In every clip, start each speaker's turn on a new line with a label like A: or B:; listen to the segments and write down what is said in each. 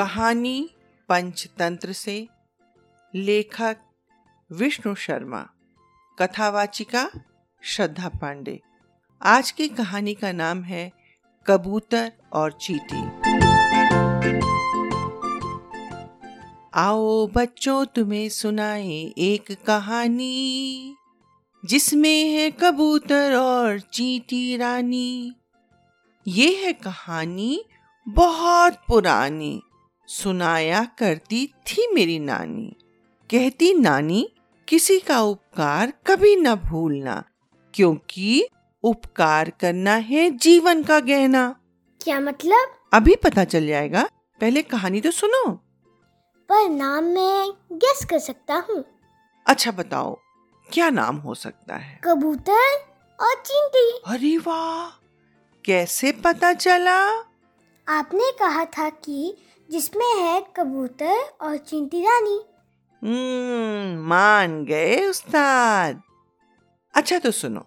A: कहानी पंचतंत्र से, लेखक विष्णु शर्मा, कथावाचिका श्रद्धा पांडे। आज की कहानी का नाम है कबूतर और चीटी। आओ बच्चों, तुम्हें सुनाए एक कहानी, जिसमें है कबूतर और चीटी रानी। ये है कहानी बहुत पुरानी। सुनाया करती थी मेरी नानी। कहती नानी किसी का उपकार कभी न भूलना क्योंकि उपकार करना है जीवन का गहना।
B: क्या मतलब?
A: अभी पता चल जाएगा। पहले कहानी तो सुनो।
B: पर नाम मैं गेस कर सकता हूँ।
A: अच्छा बताओ क्या नाम हो सकता है?
B: कबूतर और चींटी।
A: अरे वाह! कैसे पता चला?
B: आपने कहा था कि जिसमें है कबूतर और चींटी रानी।
A: हम्म मान गए उस्ताद। अच्छा तो सुनो,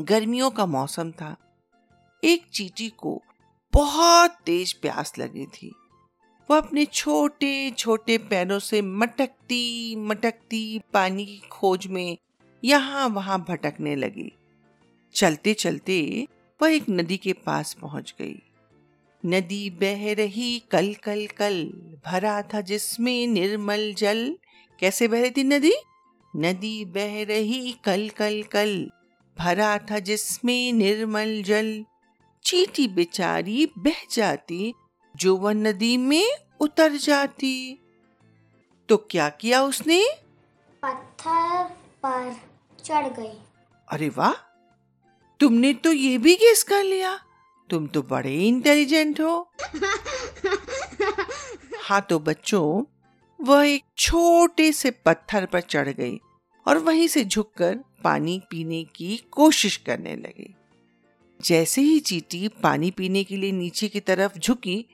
A: गर्मियों का मौसम था। एक चीटी को बहुत तेज प्यास लगी थी। वो अपने छोटे छोटे पैरों से मटकती मटकती पानी की खोज में यहाँ वहाँ भटकने लगी। चलते चलते वह एक नदी के पास पहुँच गई। नदी बह रही कल कल कल भरा था जिसमें निर्मल जल। कैसे बह रही थी नदी? नदी बह रही कल कल कल भरा था जिसमें निर्मल जल। चीटी बेचारी बह जाती जो वह नदी में उतर जाती। तो क्या किया उसने?
B: पत्थर पर चढ़ गई।
A: अरे वाह! तुमने तो ये भी गेस कर लिया। तुम तो बड़े इंटेलिजेंट हो। हाँ तो बच्चों वह एक छोटे से पत्थर पर चढ़ गई और वहीं से झुककर पानी पीने की कोशिश करने लगी। जैसे ही चीटी पानी पीने के लिए नीचे की तरफ़ झुकी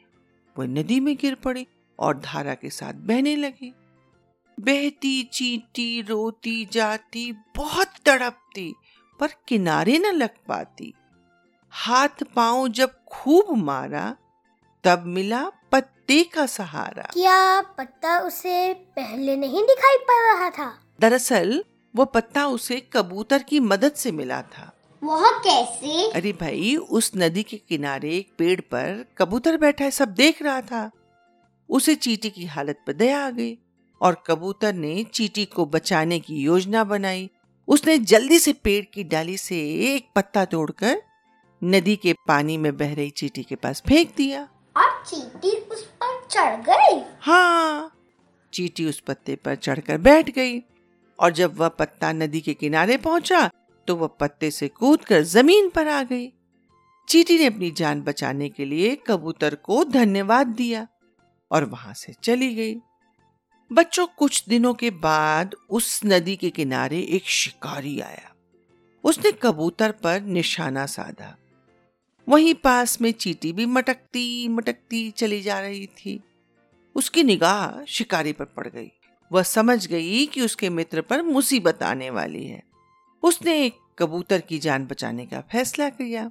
A: वह नदी में गिर पड़ी और धारा के साथ बहने लगी। बहती चीटी रोती जाती बहुत तड़पती पर किनारे न लग पाती। हाथ पाँव जब खूब मारा तब मिला पत्ते का सहारा।
B: क्या पत्ता उसे पहले नहीं दिखाई पड़ रहा था?
A: दरअसल वो पत्ता उसे कबूतर की मदद से मिला था।
B: वह कैसे?
A: अरे भाई उस नदी के किनारे एक पेड़ पर कबूतर बैठा है सब देख रहा था। उसे चीटी की हालत पर दया आ गई और कबूतर ने चीटी को बचाने की योजना बनाई। उसने जल्दी से पेड़ की डाली से एक पत्ता तोड़कर नदी के पानी में बह रही चीटी के पास फेंक दिया।
B: और चींटी उस पर चढ़ गई।
A: हाँ चीटी उस पत्ते पर चढ़कर बैठ गई और जब वह पत्ता नदी के किनारे पहुँचा तो वह पत्ते से कूदकर ज़मीन पर आ गई। चीटी ने अपनी जान बचाने के लिए कबूतर को धन्यवाद दिया और वहाँ से चली गई। बच्चों कुछ दिनों के बाद उस नदी के किनारे एक शिकारी आया। उसने कबूतर पर निशाना साधा। वहीं पास में चीटी भी मटकती मटकती चली जा रही थी। उसकी निगाह शिकारी पर पड़ गई। वह समझ गई कि उसके मित्र पर मुसीबत आने वाली है। उसने एक कबूतर की जान बचाने का फैसला किया।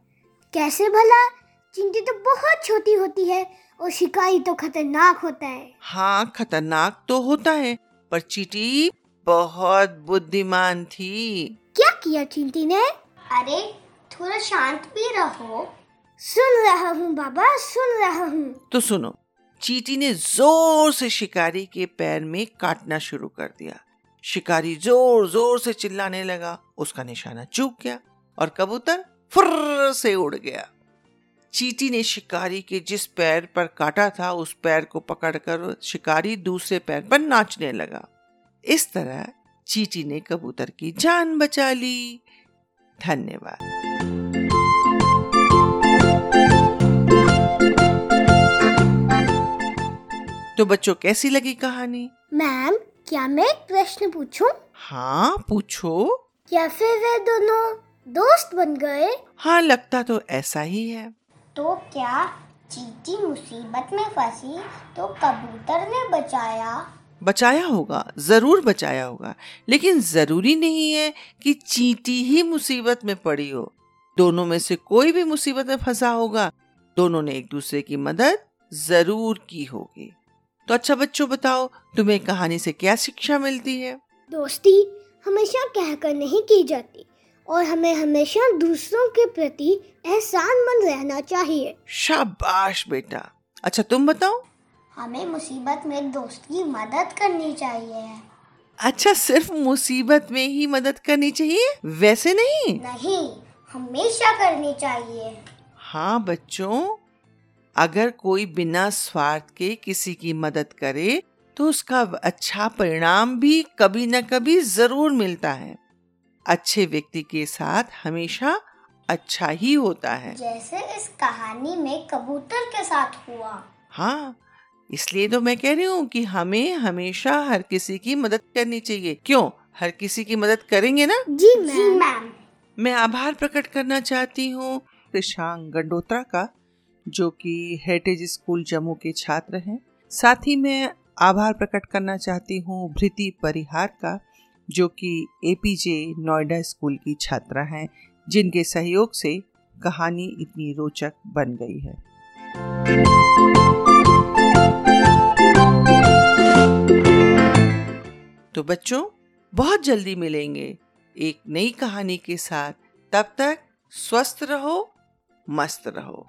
B: कैसे भला? चिंटी तो बहुत छोटी होती है और शिकारी तो खतरनाक होता है।
A: हाँ खतरनाक तो होता है पर चीटी बहुत बुद्धिमान थी।
B: क्या किया चिंटी ने?
C: अरे थोड़ा शांत भी रहो।
B: सुन रहा हूँ बाबा, सुन रहा हूँ।
A: तो सुनो, चीटी ने ज़ोर से शिकारी के पैर में काटना शुरू कर दिया। शिकारी ज़ोर ज़ोर से चिल्लाने लगा, उसका निशाना चूक गया और कबूतर फुर्र से उड़ गया। चीटी ने शिकारी के जिस पैर पर काटा था, उस पैर को पकड़कर शिकारी दूसरे पैर पर नाचने लगा। इस तरह चीटी ने कबूतर की जान बचा ली। धन्यवाद। तो बच्चों कैसी लगी कहानी?
B: मैम क्या मैं एक प्रश्न पूछूँ?
A: हाँ पूछो।
B: क्या फिर वे दोनों दोस्त बन गए?
A: हाँ लगता तो ऐसा ही है।
C: तो क्या चीटी मुसीबत में फंसी तो कबूतर ने बचाया?
A: बचाया होगा ज़रूर बचाया होगा लेकिन ज़रूरी नहीं है कि चींटी ही मुसीबत में पड़ी हो। दोनों में से कोई भी मुसीबत में फंसा होगा दोनों ने एक दूसरे की मदद ज़रूर की होगी। तो अच्छा बच्चों बताओ तुम्हें कहानी से क्या शिक्षा मिलती है?
B: दोस्ती हमेशा कहकर नहीं की जाती और हमें हमेशा दूसरों के प्रति एहसान मंद रहना चाहिए।
A: शाबाश बेटा। अच्छा तुम बताओ?
C: हमें मुसीबत में दोस्त की मदद करनी चाहिए।
A: अच्छा सिर्फ़ मुसीबत में ही मदद करनी चाहिए? वैसे नहीं।
C: नहीं हमेशा करनी चाहिए।
A: हाँ बच्चों अगर कोई बिना स्वार्थ के किसी की मदद करे तो उसका अच्छा परिणाम भी कभी न कभी ज़रूर मिलता है। अच्छे व्यक्ति के साथ हमेशा अच्छा ही होता है।
C: जैसे इस कहानी में कबूतर के साथ हुआ।
A: हाँ इसलिए तो मैं कह रही हूँ कि हमें हमेशा हर किसी की मदद करनी चाहिए। क्यों? हर किसी की मदद करेंगे ना?
B: जी
C: मैम।
A: मैं आभार प्रकट करना चाहती हूँ। कृषांग गंडोत्रा का जो कि हेरिटेज स्कूल जम्मू के छात्र हैं। साथ ही मैं आभार प्रकट करना चाहती हूँ भृति परिहार का, जो कि एपीजे नोएडा स्कूल की छात्रा हैं, जिनके सहयोग से कहानी इतनी रोचक बन गई है। तो बच्चों, बहुत जल्दी मिलेंगे एक नई कहानी के साथ। तब तक स्वस्थ रहो, मस्त रहो।